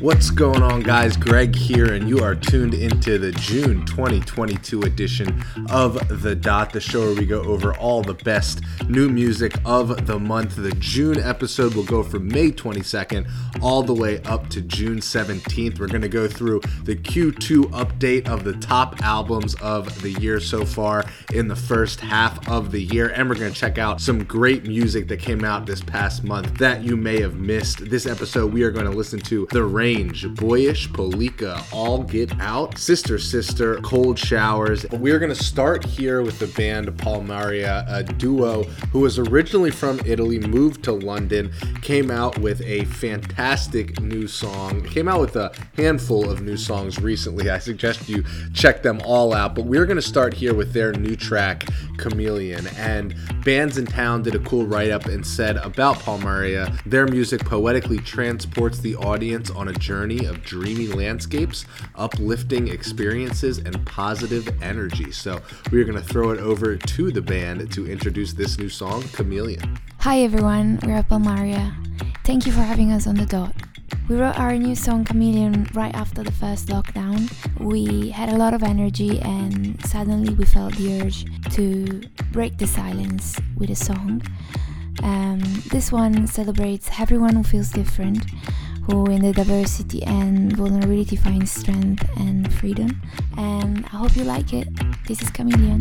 What's going on, guys? Greg here, and you are tuned into the June 2022 edition of The Dot, the show where we go over all the best new music of the month. The June episode will go from May 22nd all the way up to June 17th. We're going to go through the Q2 update of the top albums of the year so far in the first half of the year, and we're going to check out some great music that came out this past month that you may have missed. This episode, we are going to listen to The Range. Boyish, Polika, All Get Out, Sister Sister, Cold Showers. We're going to start here with the band Palmaria, a duo who was originally from Italy, moved to London, came out with a fantastic new song, came out with a handful of new songs recently. I suggest you check them all out, but we're going to start here with their new track, Chameleon. And Bands in Town did a cool write up and said about Palmaria, their music poetically transports the audience on a journey of dreamy landscapes, uplifting experiences, and positive energy. So we're going to throw it over to the band to introduce this new song, Chameleon. Hi everyone, we're Palmaria. Thank you for having us on the dot. We wrote our new song Chameleon right after the first lockdown. We had a lot of energy and suddenly we felt the urge to break the silence with a song. Um, this one celebrates everyone who feels different, who in the diversity and vulnerability finds strength and freedom. And I hope you like it. This is Chameleon.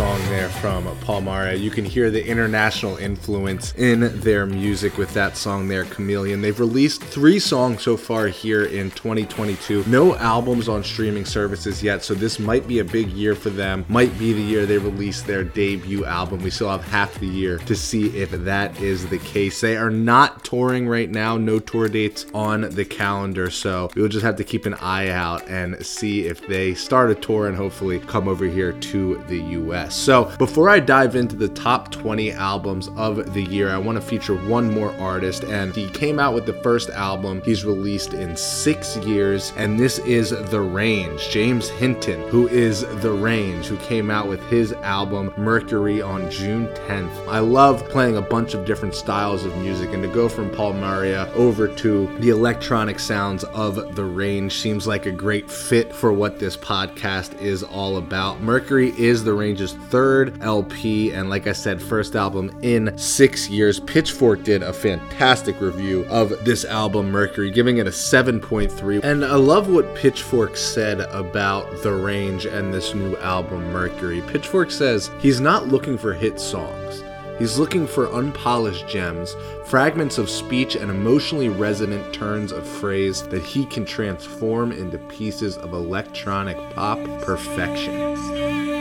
Interesting song there from Palmaria. You can hear the international influence in their music with that song there, Chameleon. They've released three songs so far here in 2022. No albums on streaming services yet, so this might be a big year for them. Might be the year they release their debut album. We still have half the year to see if that is the case. They are not touring right now, no tour dates on the calendar, so we'll just have to keep an eye out and see if they start a tour and hopefully come over here to the US. So, before I dive into the top 20 albums of the year, I want to feature one more artist, and he came out with the first album he's released in six years, and this is The Range. James Hinton, who is The Range, who came out with his album Mercury on June 10th. I love playing a bunch of different styles of music, and to go from Palmaria over to the electronic sounds of The Range seems like a great fit for what this podcast is all about. Mercury is The Range's third LP, and like I said, first album in six years. Pitchfork did a fantastic review of this album, Mercury, giving it a 7.3. And I love what Pitchfork said about The Range and this new album, Mercury. Pitchfork says he's not looking for hit songs. He's looking for unpolished gems, fragments of speech, and emotionally resonant turns of phrase that he can transform into pieces of electronic pop perfection.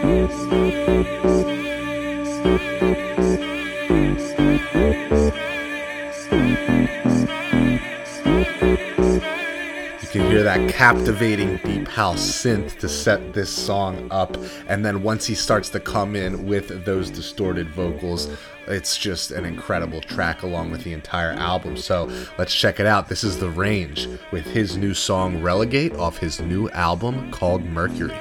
You can hear that captivating deep house synth to set this song up, and then once he starts to come in with those distorted vocals, it's just an incredible track along with the entire album. So let's check it out. This is The Range with his new song Relegate off his new album called Mercury.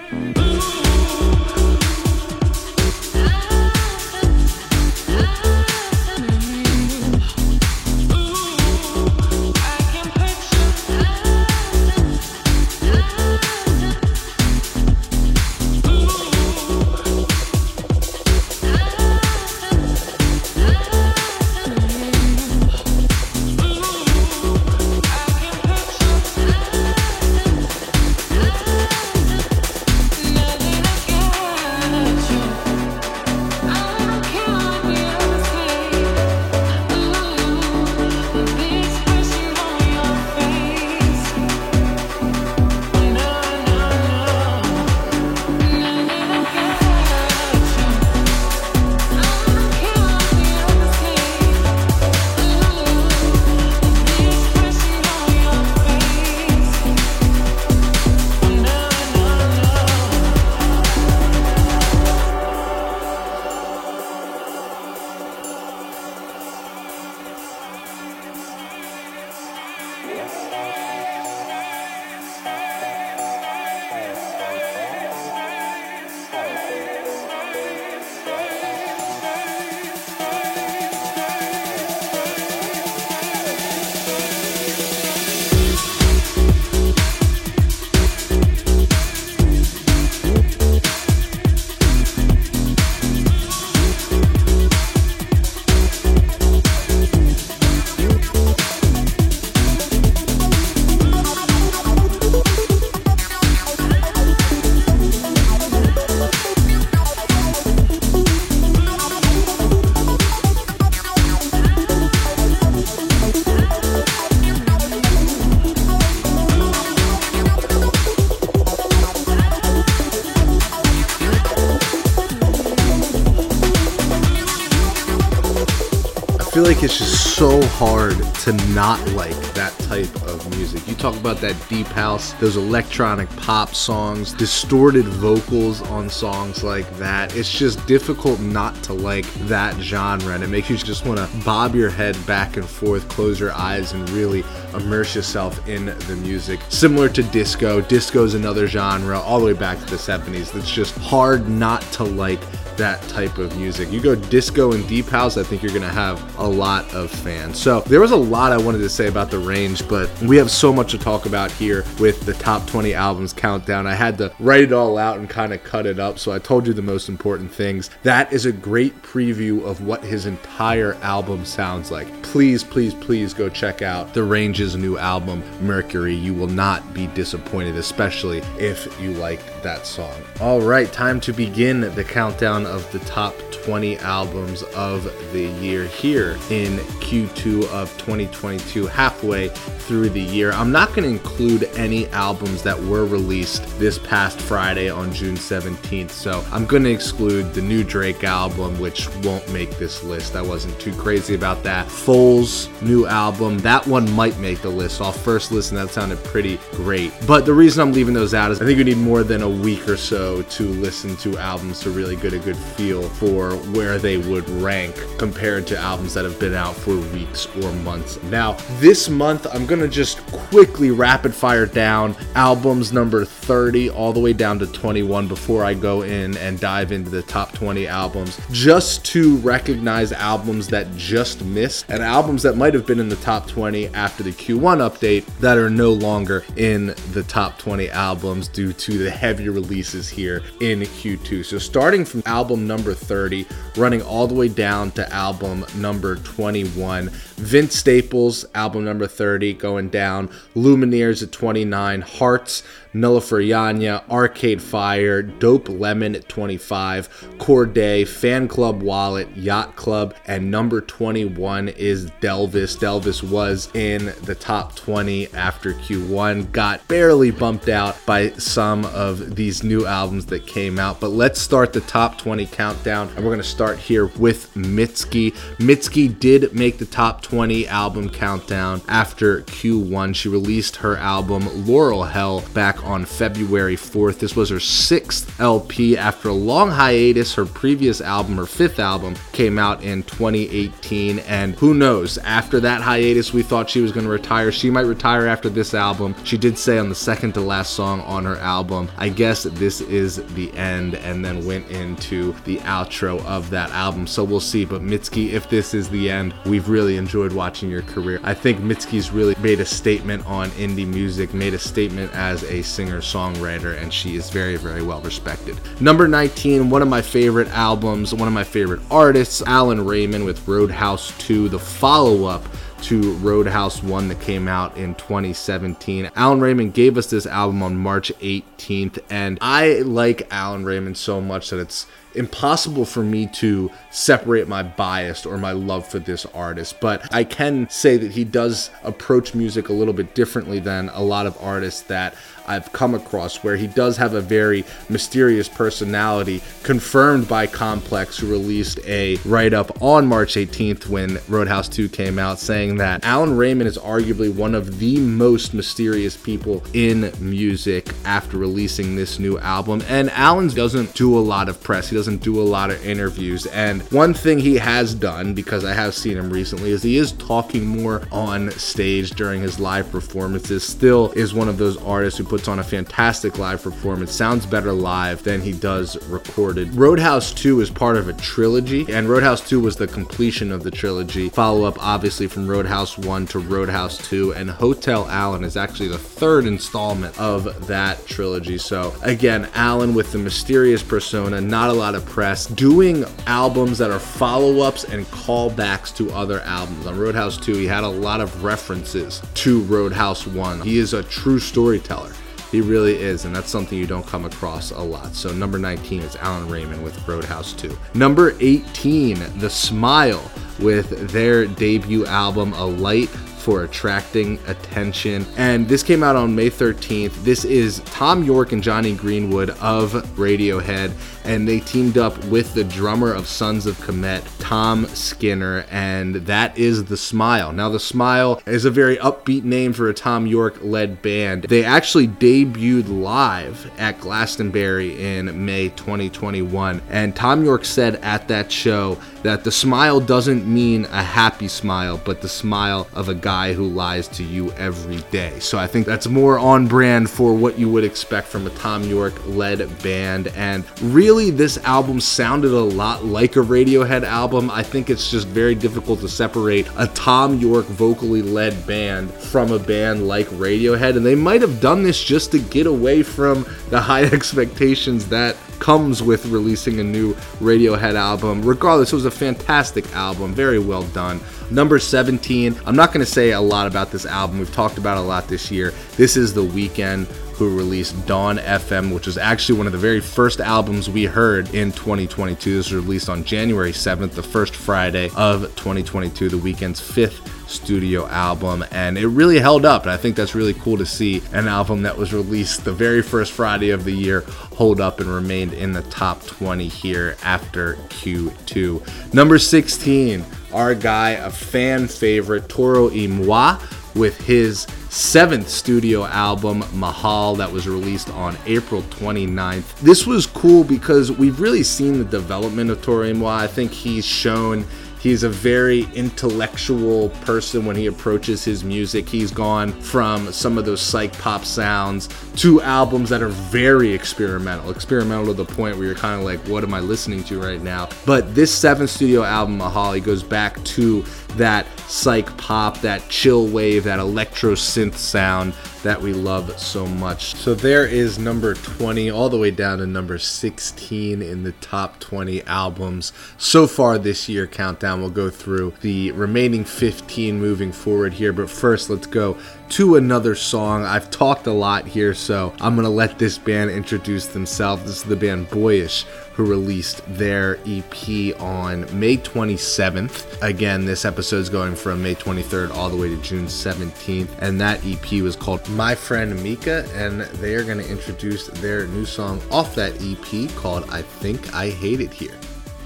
To not like that type of music. You talk about that deep house, those electronic pop songs, distorted vocals on songs like that. It's just difficult not to like that genre, and it makes you just want to bob your head back and forth, close your eyes, and really immerse yourself in the music. Similar to disco, disco is another genre all the way back to the 70s that's just hard not to like that type of music. You go disco and deep house, I think you're going to have a lot of fans. So, there was a lot I wanted to say about the range, but we have so much to talk about here with the top 20 albums countdown. I had to write it all out and kind of cut it up, so I told you the most important things. That is a great preview of what his entire album sounds like. Please, please, please go check out The Range's new album, Mercury. You will not be disappointed, especially if you liked that song. All right, time to begin the countdown of the top 20 albums of the year here in Q2 of 2022, halfway through the year. I'm not going to include any albums that were released this past Friday on June 17th, so I'm going to exclude the new Drake album, which won't make this list. I wasn't too crazy about that. Foals' new album, that one might make the list. So I'll first listen, that sounded pretty great. But the reason I'm leaving those out is I think you need more than a week or so to listen to albums to really get a good feel for where they would rank compared to albums that have been out for weeks or months. Now, this month, I'm going to just quickly rapid fire down albums number 30 all the way down to 21 before I go in and dive into the top 20 albums, just to recognize albums that just missed and albums that might have been in the top 20 after the Q1 update that are no longer in the top 20 albums due to the heavy releases here in Q2. So, starting from album number 30, running all the way down to album number 21, Vince Staples, album number 30, going down, Lumineers at 29, Hearts, Nilüfer Yanya, Arcade Fire, Dope Lemon at 25, Cordae, Fan Club Wallet, Yacht Club, and number 21 is Delvis. Delvis was in the top 20 after Q1, got barely bumped out by some of these new albums that came out. But let's start the top 20 countdown, and we're going to start here with Mitski. Mitski did make the top 20 album countdown after Q1. She released her album Laurel Hell back on February 4th. This was her sixth LP after a long hiatus. Her previous album, her fifth album, came out in 2018. And who knows, after that hiatus, we thought she was going to retire. She might retire after this album. She did say on the second to last song on her album, I guess this is the end, and then went into the outro of that album. So we'll see. But Mitski, if this is the end, we've really enjoyed watching your career. I think Mitski's really made a statement on indie music, made a statement as a singer songwriter, and she is very, very well respected. Number 19, one of my favorite albums, one of my favorite artists, Allan Rayman with Roadhouse 2, the follow up to Roadhouse 1 that came out in 2017. Allan Rayman gave us this album on March 18th, and I like Allan Rayman so much that it's impossible for me to separate my bias or my love for this artist, but I can say that he does approach music a little bit differently than a lot of artists that I've come across, where he does have a very mysterious personality, confirmed by Complex, who released a write up on March 18th when Roadhouse 2 came out, saying that Allan Rayman is arguably one of the most mysterious people in music after releasing this new album. And Allan doesn't do a lot of press, he doesn't do a lot of interviews. And one thing he has done, because I have seen him recently, is he is talking more on stage during his live performances. Still is one of those artists who puts on a fantastic live performance, sounds better live than he does recorded. Roadhouse 2 is part of a trilogy, and Roadhouse 2 was the completion of the trilogy. Follow up, obviously, from Roadhouse 1 to Roadhouse 2, and Hotel Allan is actually the third installment of that trilogy. So, again, Allan with the mysterious persona, not a lot of press, doing albums that are follow ups and callbacks to other albums. On Roadhouse 2, he had a lot of references to Roadhouse 1. He is a true storyteller. He really is, and that's something you don't come across a lot. So, number 19 is Allan Rayman with Roadhouse 2. Number 18, The Smile with their debut album, A Light for attracting attention. And this came out on May 13th. This is Thom Yorke and Jonny Greenwood of Radiohead, and they teamed up with the drummer of Sons of Kemet, Tom Skinner, and that is The Smile. Now, The Smile is a very upbeat name for a Thom Yorke led band. They actually debuted live at Glastonbury in May 2021, and Thom Yorke said at that show that the smile doesn't mean a happy smile, but the smile of a guy who lies to you every day. So I think that's more on brand for what you would expect from a Thom Yorke led band. And really, this album sounded a lot like a Radiohead album. I think it's just very difficult to separate a Thom Yorke vocally led band from a band like Radiohead. And they might have done this just to get away from the high expectations that comes with releasing a new Radiohead album. Regardless, it was a fantastic album, very well done. Number 17, I'm not going to say a lot about this album. We've talked about a lot this year. This is The Weeknd who released Dawn FM, which was actually one of the very first albums we heard in 2022. This was released on January 7th, the first Friday of 2022, The Weeknd's fifth studio album and it really held up and i think that's really cool to see an album that was released the very first friday of the year hold up and remained in the top 20 here after q2 number 16 our guy a fan favorite Toro y Moi with his seventh studio album, Mahal, that was released on April 29th. This was cool because we've really seen the development of Toro y Moi. I think he's shown He's a very intellectual person when he approaches his music. He's gone from some of those psych pop sounds to albums that are very experimental, experimental to the point where you're kind of like, what am I listening to right now? But this seventh studio album, Mahali, goes back to that psych pop, that chill wave, that electro synth sound that we love so much. So there is number 20 all the way down to number 16 in the top 20 albums so far this year countdown. We'll go through the remaining 15 moving forward here, but first let's go to another song. I've talked a lot here, so I'm gonna let this band introduce themselves. This is the band Boyish, who released their EP on May 27th. Again, this episode is going from May 23rd all the way to June 17th, and that EP was called My Friend Mica, and they are gonna introduce their new song off that EP called I Think I Hate It Here.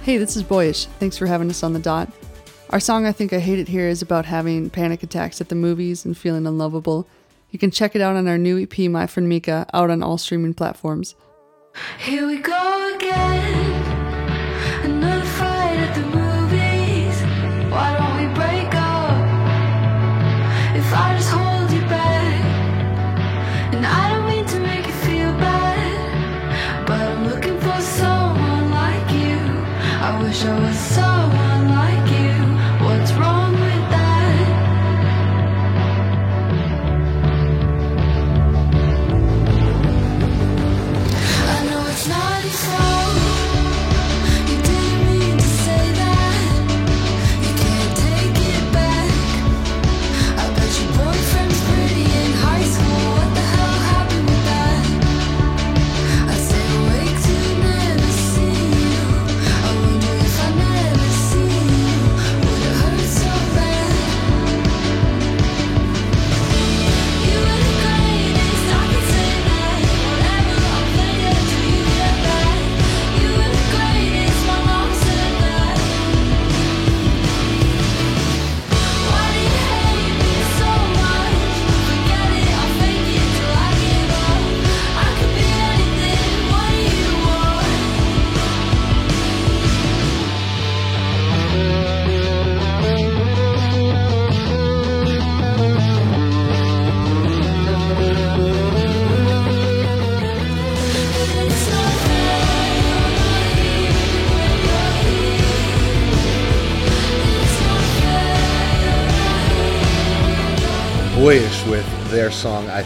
Hey, this is Boyish. Thanks for having us on the dot. Our song I Think I Hate It Here is about having panic attacks at the movies and feeling unlovable. You can check it out on our new EP, My Friend Mica, out on all streaming platforms. Here we go again.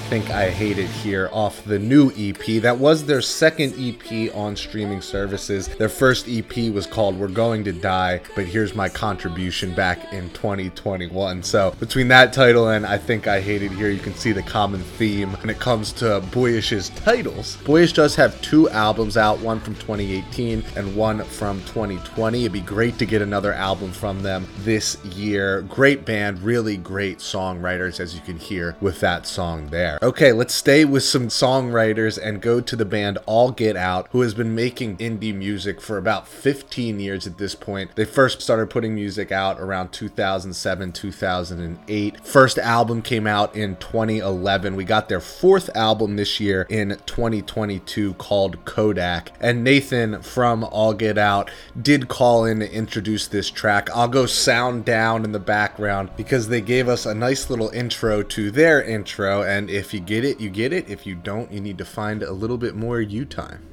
Think I Hate It Here off the new EP. That was their second EP on streaming services. Their first EP was called We're Going to Die, but here's my contribution back in 2021. So between that title and I Think I Hate It Here, you can see the common theme when it comes to Boyish's titles. Boyish does have two albums out, one from 2018 and one from 2020. It'd be great to get another album from them this year. Great band, really great songwriters, as you can hear with that song there. Okay, let's stay with some songwriters and go to the band All Get Out, who has been making indie music for about 15 years at this point. They first started putting music out around 2007, 2008. First album came out in 2011. We got their fourth album this year in 2022 called Kodak. And Nathan from All Get Out did call in to introduce this track. I'll go sound down in the background because they gave us a nice little intro to their intro. And if you get it, you get it. If you don't, you need to find a little bit more you time.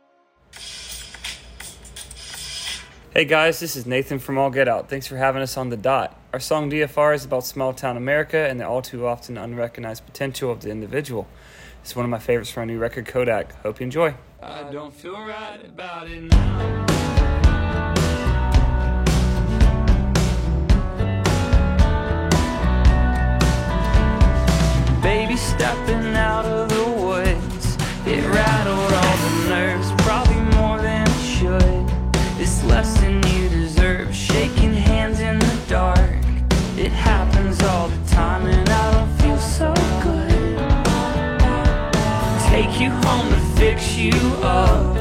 Hey guys, this is Nathan from All Get Out. Thanks for having us on the dot. Our song DFR is about small town America and the all too often unrecognized potential of the individual. It's one of my favorites from our new record Kodak. Hope you enjoy. I don't feel right about it now. Baby stepping out of the woods. It rattled all the nerves, probably more than it should. It's less than you deserve. Shaking hands in the dark. It happens all the time, and I don't feel so good. Take you home to fix you up.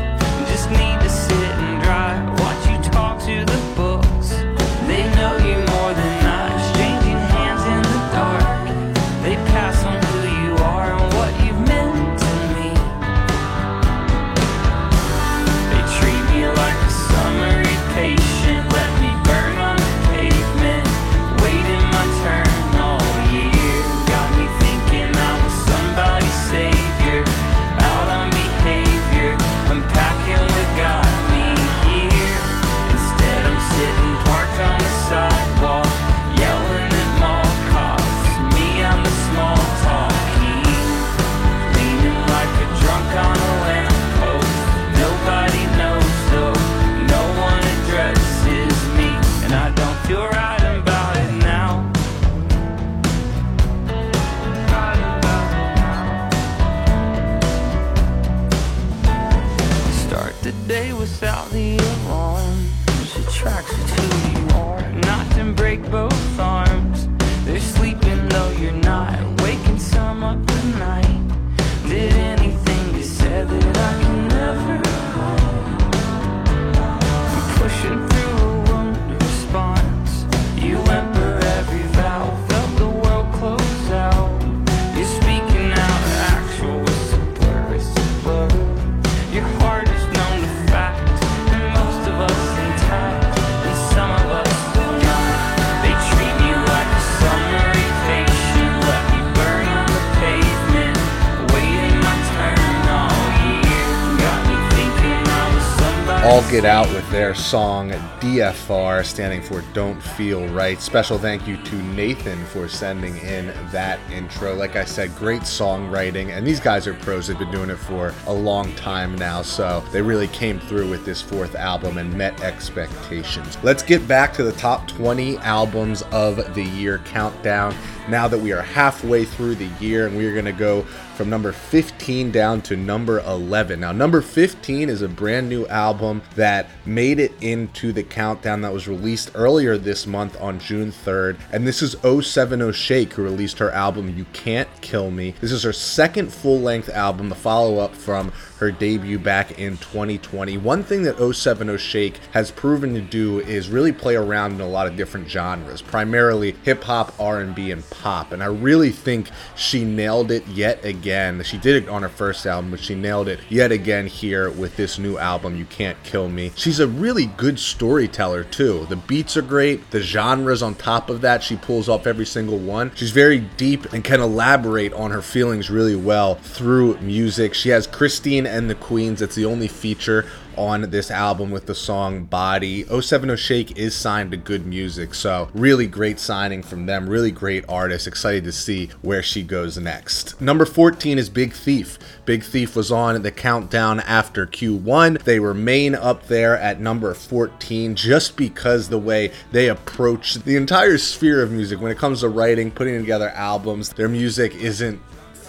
All Get Out with their song DFR, standing for Don't Feel Right. Special thank you to Nathan for sending in that intro. Like I said, great songwriting, and these guys are pros. They've been doing it for a long time now, so they really came through with this fourth album and met expectations. Let's get back to the top 20 albums of the year countdown now that we are halfway through the year, and we are going to go from number 15 down to number 11. Now, number 15 is a brand new album that made it into the countdown that was released earlier this month on June 3rd. And this is 070 Shake, who released her album You Can't Kill Me. This is her second full length album, the follow up from her debut back in 2020. One thing that 070 Shake has proven to do is really play around in a lot of different genres, primarily hip hop, R&B, and pop. And I really think she nailed it yet again. She did it on her first album, but she nailed it yet again here with this new album, You Can't Kill Me. She's a really good storyteller too. The beats are great, the genres on top of that, she pulls off every single one. She's very deep and can elaborate on her feelings really well through music. She has Christine and the Queens. It's the only feature on this album with the song Body. 070 Shake is signed to good music, so really great signing from them. Really great artist. Excited to see where she goes next. Number 14 is Big Thief. Big Thief was on the countdown after Q1. They remain up there at number 14 just because the way they approach the entire sphere of music when it comes to writing, putting together albums, their music isn't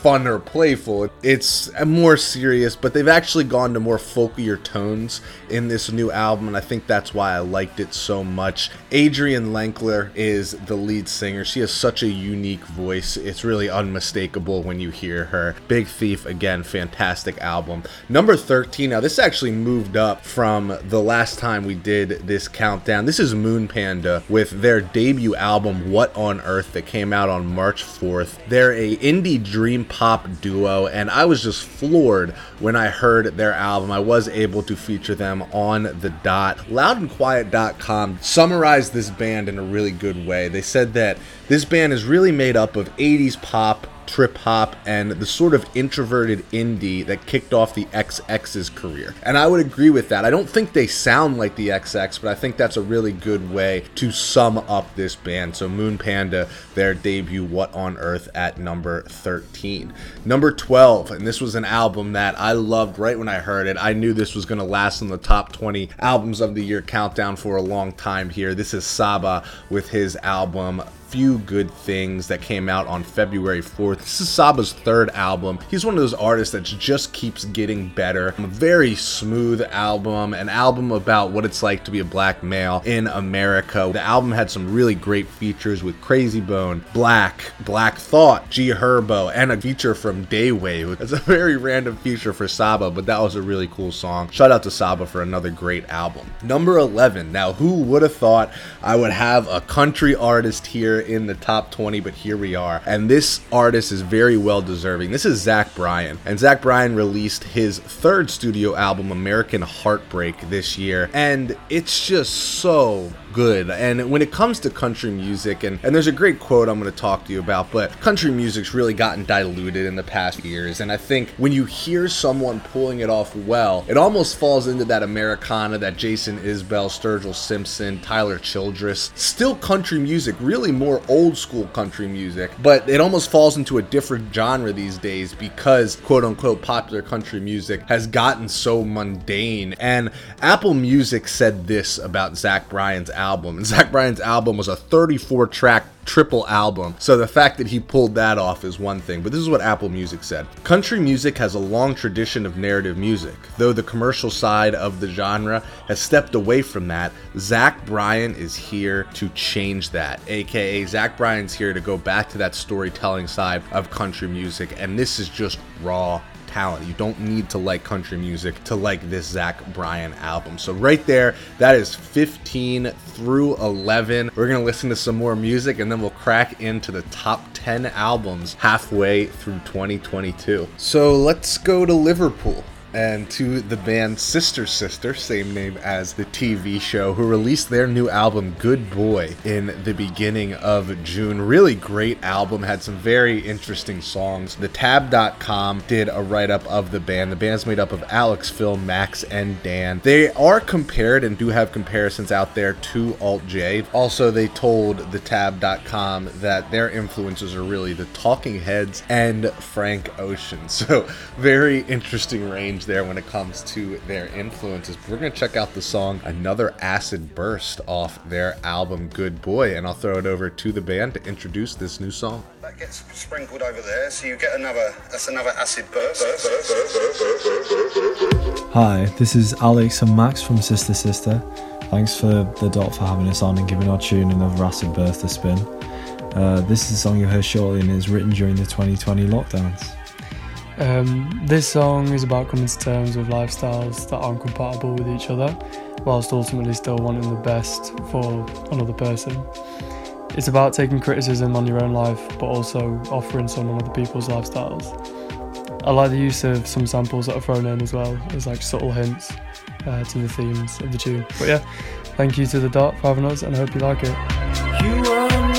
fun or playful. It's more serious, but they've actually gone to more folkier tones in this new album, and I think that's why I liked it so much. Adrianne Lenker is the lead singer. She has such a unique voice. It's really unmistakable when you hear her. Big Thief, again, fantastic album. Number 13, now this actually moved up from the last time we did this countdown. This is Moon Panda with their debut album, What on Earth, that came out on March 4th. They're a indie dream pop duo, and I was just floored when I heard their album. I was able to feature them on the dot. Loudandquiet.com summarized this band in a really good way. They said that this band is really made up of 80s pop, trip hop and the sort of introverted indie that kicked off the XX's career. And I would agree with that. I don't think they sound like the XX, but I think that's a really good way to sum up this band. So Moon Panda, their debut What on Earth at number 13. Number 12, and this was an album that I loved right when I heard it. I knew this was going to last in the top 20 albums of the year countdown for a long time here. This is Saba with his album few good things that came out on February 4th. This is Saba's third album. He's one of those artists that just keeps getting better. A very smooth album, an album about what it's like to be a black male in America. The album had some really great features with Krayzie Bone, Black, Black Thought, G Herbo, and a feature from Daywave. It's a very random feature for Saba, but that was a really cool song. Shout out to Saba for another great album. Number 11. Now, who would have thought I would have a country artist here in the top 20, but here we are. And this artist is very well deserving. This is Zach Bryan. And Zach Bryan released his third studio album, American Heartbreak, this year. And it's just so good. And when it comes to country music, and, and there's a great quote I'm going to talk to you about, but country music's really gotten diluted in the past years. And I think when you hear someone pulling it off well, it almost falls into that Americana, that Jason Isbell, Sturgill Simpson, Tyler Childers. Still country music, really more old school country music, but it almost falls into a different genre these days because quote unquote popular country music has gotten so mundane. And Apple Music said this about Zach Bryan's album album. And Zach Bryan's album was a 34 track triple album. So the fact that he pulled that off is one thing, but this is what Apple Music said. Country music has a long tradition of narrative music. Though the commercial side of the genre has stepped away from that, Zach Bryan is here to change that. AKA, Zach Bryan's here to go back to that storytelling side of country music, and this is just raw talent. You don't need to like country music to like this Zach Bryan album. So, right there, that is 15 through 11. We're going to listen to some more music and then we'll crack into the top 10 albums halfway through 2022. So, let's go to Liverpool and to the band Sister Sister, same name as the TV show, who released their new album Good Boy in the beginning of June. Really great album, had some very interesting songs. The Tab.com did a write up of the band. The band's made up of Alex, Phil, Max, and Dan. They are compared and do have comparisons out there to Alt J. Also, they told the Tab.com that their influences are really the Talking Heads and Frank Ocean. So, very interesting range there when it comes to their influences. We're going to check out the song Another Acid Burst off their album Good Boy, and I'll throw it over to the band to introduce this new song. That gets sprinkled over there, so you get another. That's another acid burst. Hi, this is Alex and Max from Sister Sister. Thanks for the dot for having us on and giving our tune another acid burst a spin. Uh, this is a song you heard shortly and is written during the 2020 lockdowns. Um, this song is about coming to terms with lifestyles that aren't compatible with each other, whilst ultimately still wanting the best for another person. It's about taking criticism on your own life, but also offering some on other people's lifestyles. I like the use of some samples that are thrown in as well as like subtle hints uh, to the themes of the tune. But yeah, thank you to the Dot for having us, and I hope you like it. You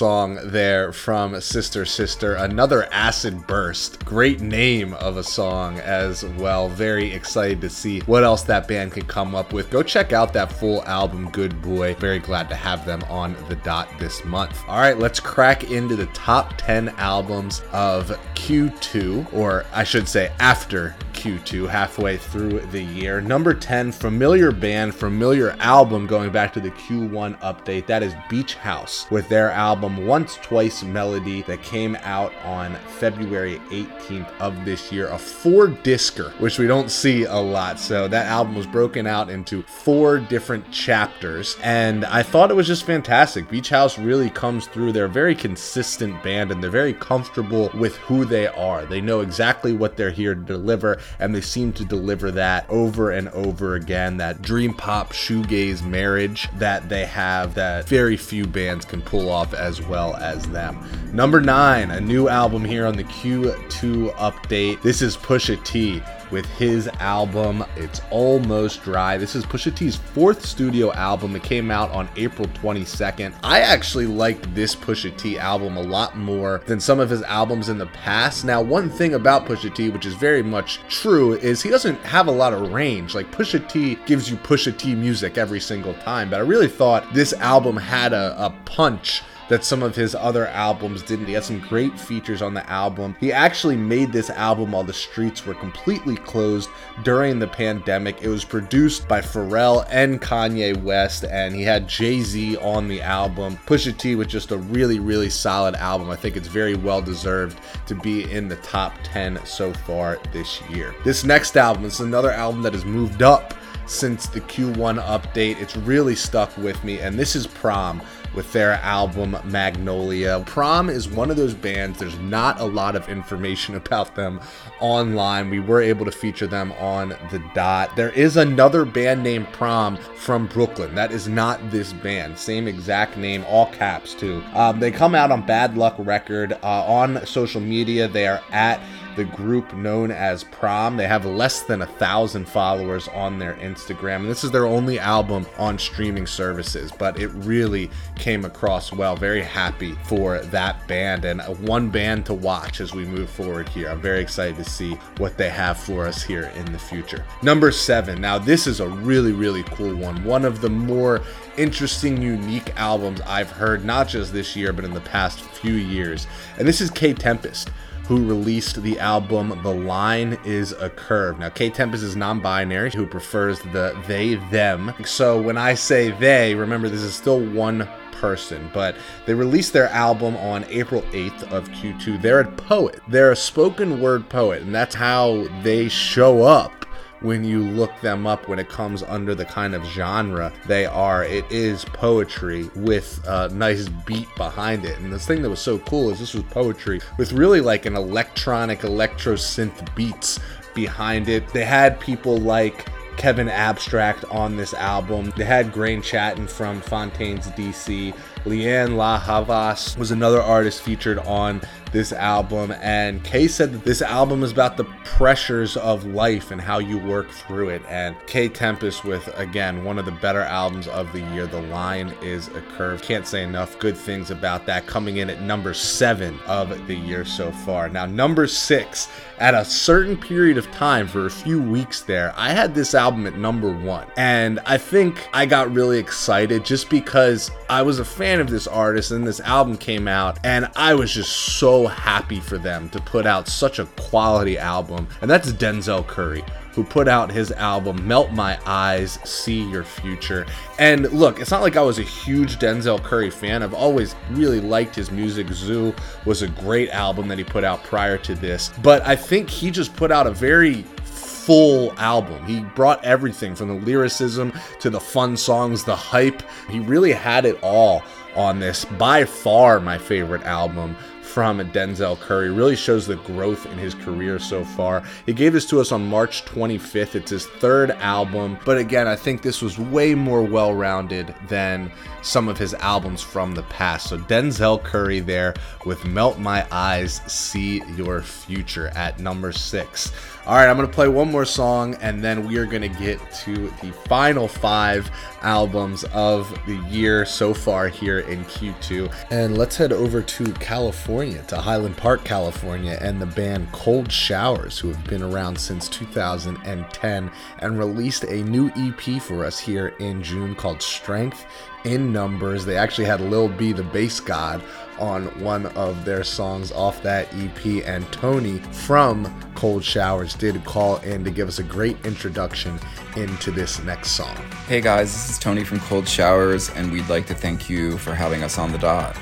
song there from Sister Sister. Another Acid Burst. Great name of a song as well. Very excited to see what else that band could come up with. Go check out that full album, Good Boy. Very glad to have them on the dot this month. All right, let's crack into the top 10 albums of Q2, or I should say after Q2 halfway through the year. Number 10, familiar band, familiar album going back to the Q1 update. That is Beach House with their album Once Twice Melody that came out on February 18th of this year. A four discer, which we don't see a lot. So that album was broken out into four different chapters. And I thought it was just fantastic. Beach House really comes through. They're a very consistent band and they're very comfortable with who they are. They know exactly what they're here to deliver, and they seem to deliver that over and over again. That dream pop shoegaze marriage that they have that very few bands can pull off as well as them. Number nine, a new album here on the Q2 update. This is Pusha T with his album It's Almost Dry. This is Pusha T's fourth studio album. It came out on April 22nd. I actually liked this Pusha T album a lot more than some of his albums in the past. Now, one thing about Pusha T, which is very much true, is he doesn't have a lot of range. Like Pusha T gives you Pusha T music every single time, but I really thought this album had a, a punch that some of his other albums didn't. He had some great features on the album. He actually made this album while the streets were completely closed during the pandemic. It was produced by Pharrell and Kanye West, and he had Jay Z on the album. Pusha T with just a really, really solid album. I think it's very well deserved to be in the top 10 so far this year. This next album is another album that has moved up since the Q1 update. It's really stuck with me, and this is Prom with their album Magnolia. Prom is one of those bands, there's not a lot of information about them online. We were able to feature them on the dot. There is another band named Prom from Brooklyn. That is not this band. Same exact name, all caps too. Um, they come out on Bad Luck Record. Uh, on social media, they are at the group known as Prom. They have less than a thousand followers on their Instagram, and this is their only album on streaming services. But it really came across well. Very happy for that band and one band to watch as we move forward here. I'm very excited to see what they have for us here in the future. Number seven. Now, this is a really, really cool one. One of the more interesting, unique albums I've heard, not just this year, but in the past few years. And this is Kae Tempest who released the album The Line is a Curve. Now, Kae Tempest is non binary, who prefers the they, them. So when I say they, remember this is still one person, but they released their album on April 8th of Q2. They're a poet, they're a spoken word poet, and that's how they show up when you look them up when it comes under the kind of genre they are. It is poetry with a nice beat behind it. And the thing that was so cool is this was poetry with really like an electronic electro synth beats behind it. They had people like Kevin Abstract on this album. They had Grian Chatten from Fontaines DC. Lianne La Havas was another artist featured on this album, and Kae said that this album is about the pressures of life and how you work through it. And Kae Tempest with again one of the better albums of the year. The line is a curve. Can't say enough good things about that. Coming in at number seven of the year so far. Now number six. At a certain period of time, for a few weeks there, I had this album at number one. And I think I got really excited just because I was a fan of this artist and this album came out, and I was just so happy for them to put out such a quality album. And that's Denzel Curry who put out his album Melt My Eyes, See Your Future. And look, it's not like I was a huge Denzel Curry fan. I've always really liked his music. ZUU was a great album that he put out prior to this. But I think he just put out a very full album. He brought everything from the lyricism to the fun songs, the hype. He really had it all on this. By far my favorite album from Denzel Curry. Really shows the growth in his career so far. He gave this to us on March 25th. It's his third album, but again, I think this was way more well rounded than some of his albums from the past. So Denzel Curry there with Melt My Eyes, See Your Future at number six. All right, I'm going to play one more song and then we are going to get to the final five albums of the year so far here in Q2. And let's head over to California, to Highland Park, California, and the band Cold Showers, who have been around since 2010 and released a new EP for us here in June called Strength in numbers. They actually had Lil B, the Based God, on one of their songs off that EP, and Tony from Cold Showers did call in to give us a great introduction into this next song. Hey guys, this is Tony from Cold Showers, and we'd like to thank you for having us on the dot.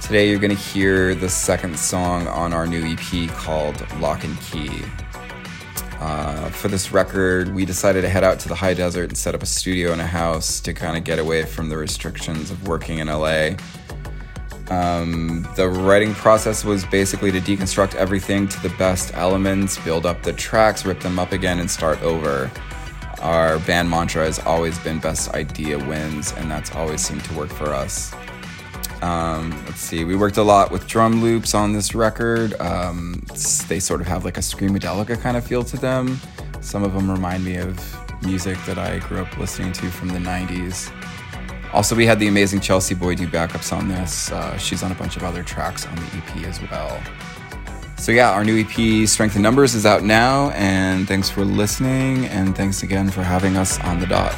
Today, you're going to hear the second song on our new EP called Lock and Key. Uh, for this record, we decided to head out to the high desert and set up a studio in a house to kind of get away from the restrictions of working in LA. Um, the writing process was basically to deconstruct everything to the best elements, build up the tracks, rip them up again, and start over. Our band mantra has always been best idea wins, and that's always seemed to work for us. Um, let's see, we worked a lot with drum loops on this record. Um, they sort of have like a Screamadelica kind of feel to them. Some of them remind me of music that I grew up listening to from the 90s. Also, we had the amazing Chelsea Boy do backups on this. Uh, she's on a bunch of other tracks on the EP as well. So, yeah, our new EP, Strength in Numbers, is out now. And thanks for listening. And thanks again for having us on the dot.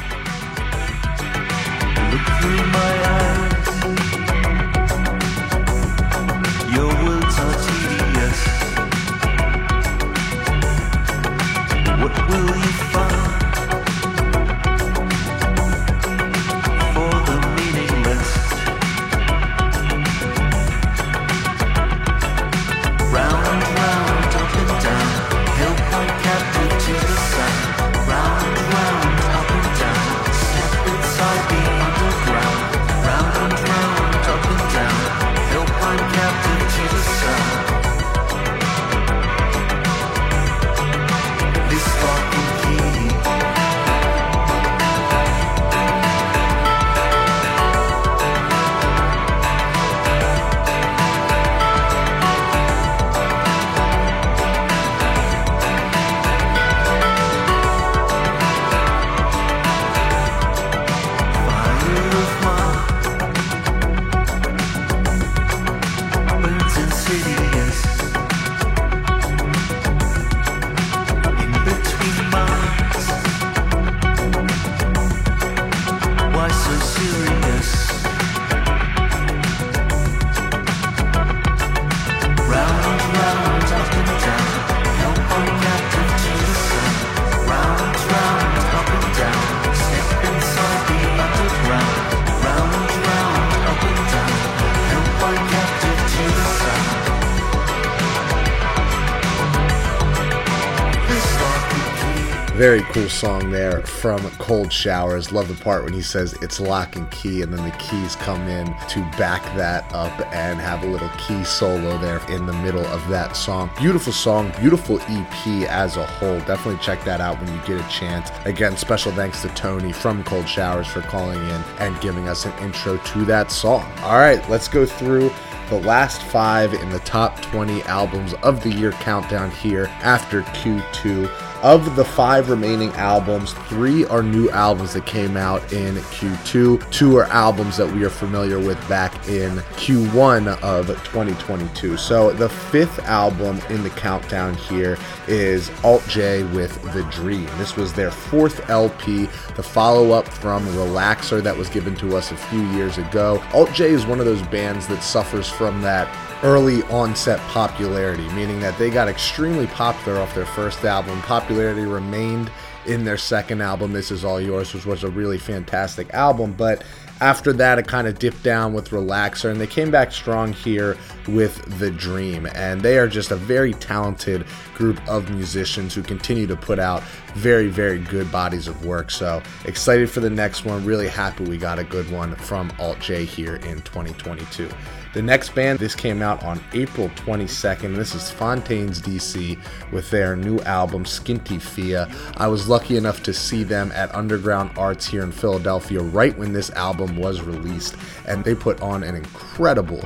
Very cool song there from Cold Showers. Love the part when he says it's lock and key, and then the keys come in to back that up and have a little key solo there in the middle of that song. Beautiful song, beautiful EP as a whole. Definitely check that out when you get a chance. Again, special thanks to Tony from Cold Showers for calling in and giving us an intro to that song. All right, let's go through the last five in the top 20 albums of the year countdown here after Q2. Of the five remaining albums, three are new albums that came out in Q2. Two are albums that we are familiar with back in Q1 of 2022. So the fifth album in the countdown here is Alt J with The Dream. This was their fourth LP, the follow up from Relaxer that was given to us a few years ago. Alt J is one of those bands that suffers from that early onset popularity, meaning that they got extremely popular off their first album. Popularity remained in their second album, This Is All Yours, which was a really fantastic album. But after that, it kind of dipped down with Relaxer, and they came back strong here with The Dream. And they are just a very talented group of musicians who continue to put out very, very good bodies of work. So excited for the next one. Really happy we got a good one from Alt J here in 2022. The next band, this came out on April 22nd. This is Fontaines DC with their new album, Skinty Fia. I was lucky enough to see them at Underground Arts here in Philadelphia right when this album was released, and they put on an incredible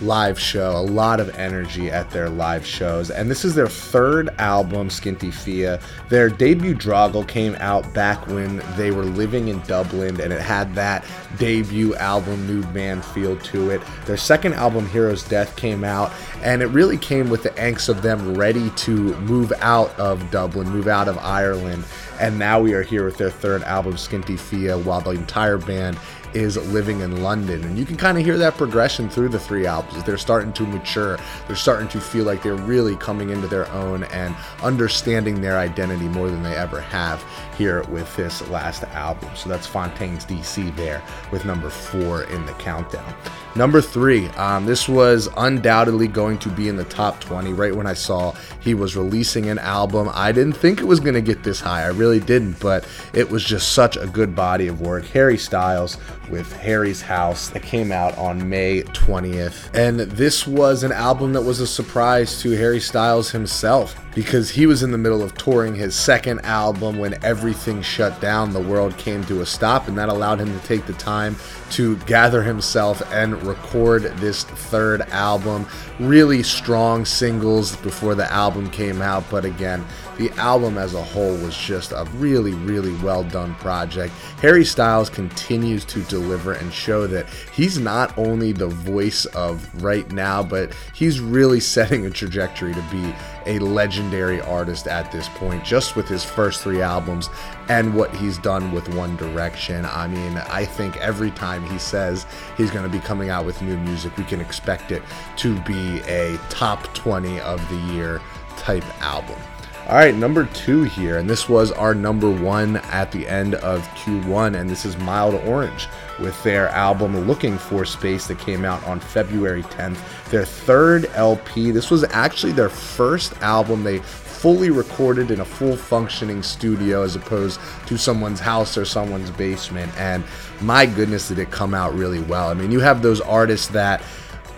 live show, a lot of energy at their live shows. And this is their third album, Skinty Fia. Their debut Dogrel came out back when they were living in Dublin and it had that debut album Nude Man feel to it. Their second album, Hero's Death, came out and it really came with the angst of them ready to move out of Dublin, move out of Ireland And now we are here with their third album, Skinty Fia, while the entire band is living in London. And you can kind of hear that progression through the three albums. They're starting to mature. They're starting to feel like they're really coming into their own and understanding their identity more than they ever have here with this last album. So that's Fontaines DC there with number four in the countdown. Number three, um, this was undoubtedly going to be in the top 20 right when I saw he was releasing an album. I didn't think it was going to get this high. I really didn't, but it was just such a good body of work. Harry Styles with Harry's House that came out on May 20th. And this was an album that was a surprise to Harry Styles himself because he was in the middle of touring his second album when everything shut down. The world came to a stop, and that allowed him to take the time to gather himself and record this third album. Really strong singles before the album came out, but again, the album as a whole was just a really, really well done project. Harry Styles continues to deliver and show that he's not only the voice of right now, but he's really setting a trajectory to be a legendary artist at this point, just with his first three albums and what he's done with One Direction. I mean, I think every time he says he's going to be coming out with new music, we can expect it to be a top 20 of the year type album. All right, number two here, and this was our number one at the end of Q1, and this is Mild Orange with their album Looking for Space that came out on February 10th. Their third LP. This was actually their first album they fully recorded in a full functioning studio as opposed to someone's house or someone's basement. And my goodness, did it come out really well. I mean, you have those artists that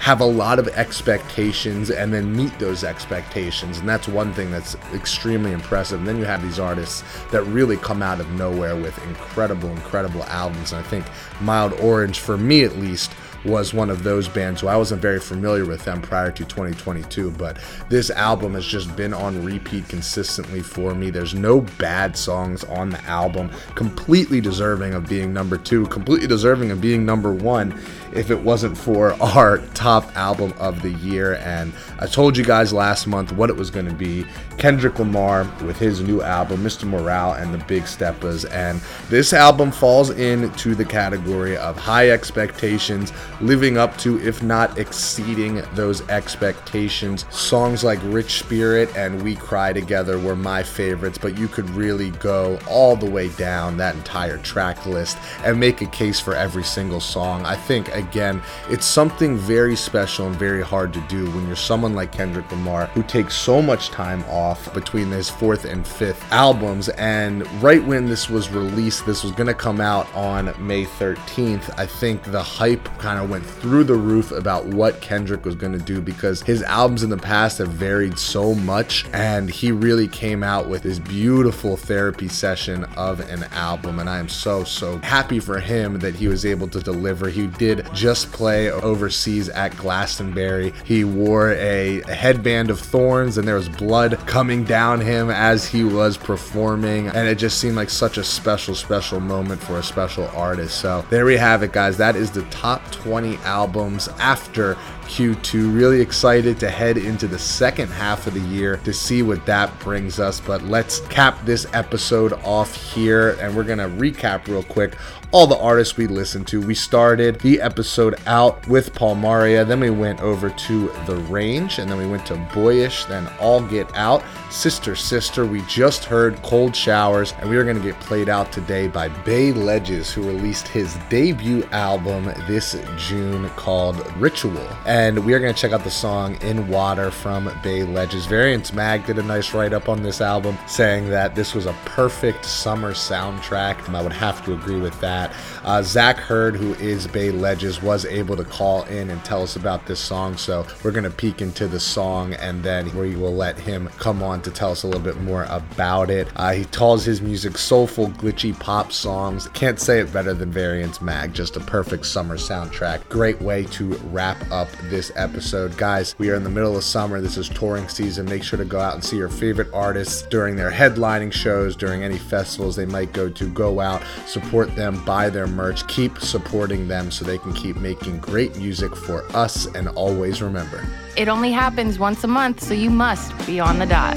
have a lot of expectations and then meet those expectations. And that's one thing that's extremely impressive. And then you have these artists that really come out of nowhere with incredible, incredible albums. And I think Mild Orange, for me at least, was one of those bands who I wasn't very familiar with them prior to 2022, but this album has just been on repeat consistently for me. There's no bad songs on the album, completely deserving of being number two, completely deserving of being number one if it wasn't for our top album of the year. And I told you guys last month what it was going to be Kendrick Lamar with his new album, Mr. Morale and the Big Steppers. And this album falls into the category of high expectations, living up to, if not exceeding those expectations. Songs like Rich Spirit and We Cry Together were my favorites, but you could really go all the way down that entire track list and make a case for every single song. I think, again, it's something very special and very hard to do when you're someone like Kendrick Lamar who takes so much time off between his fourth and fifth albums. And right when this was released, this was going to come out on May 13th. I think the hype kind of went through the roof about what Kendrick was going to do because his albums in the past have varied so much. And he really came out with this beautiful therapy session of an album. And I am so, so happy for him that he was able to deliver. He did just play overseas at Glastonbury. He wore a headband of thorns and there was blood coming down him as he was performing. And it just seemed like such a special, special moment for a special artist. So there we have it, guys. That is the top 20 albums after Q2. Really excited to head into the second half of the year to see what that brings us. But let's cap this episode off here and we're going to recap real quick all the artists we listened to. We started the episode out with Palmaria, then we went over to The Range, and then we went to Boyish, then All Get Out, Sister Sister. We just heard Cold Showers, and we are going to get played out today by Bay Ledges, who released his debut album this June called Ritual. And we are going to check out the song In Water from Bay Ledges. Variance Mag did a nice write up on this album saying that this was a perfect summer soundtrack. and I would have to agree with that. Uh, Zach Hurd, who is Bay Ledges, was able to call in and tell us about this song. So we're going to peek into the song and then we will let him come on to tell us a little bit more about it. Uh, he calls his music soulful, glitchy pop songs. Can't say it better than Variance Mag. Just a perfect summer soundtrack. Great way to wrap up this episode. Guys, we are in the middle of summer. This is touring season. Make sure to go out and see your favorite artists during their headlining shows, during any festivals they might go to. Go out, support them, buy their merch, keep supporting them so they can keep making great music for us. And always remember It only happens once a month, so you must be on the dot.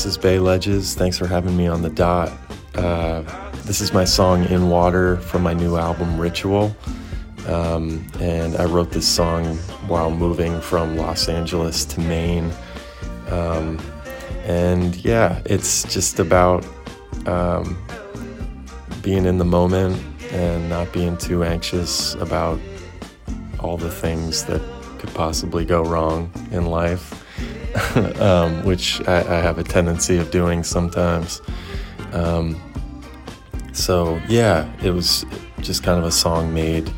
This is Bay Ledges. Thanks for having me on the dot. Uh, this is my song In Water from my new album Ritual. Um, and I wrote this song while moving from Los Angeles to Maine. Um, and yeah, it's just about um, being in the moment and not being too anxious about all the things that could possibly go wrong in life, um, which I, I, have a tendency of doing sometimes. Um, so, yeah, it was just kind of a song made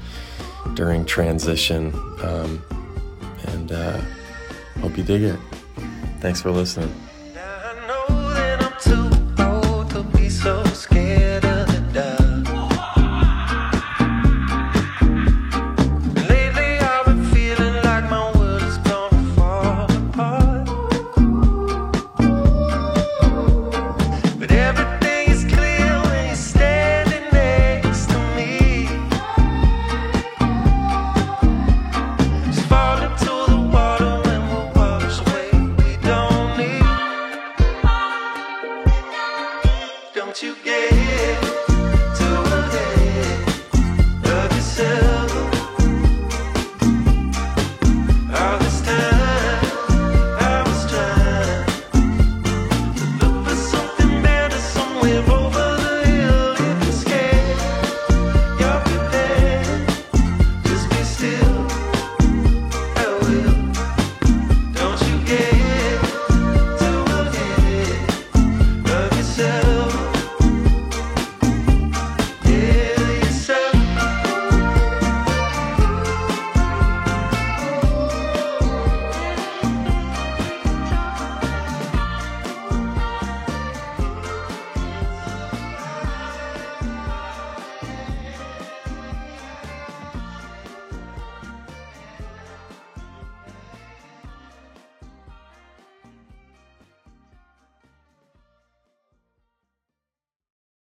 during transition. Um, and uh, hope you dig it. Thanks for listening.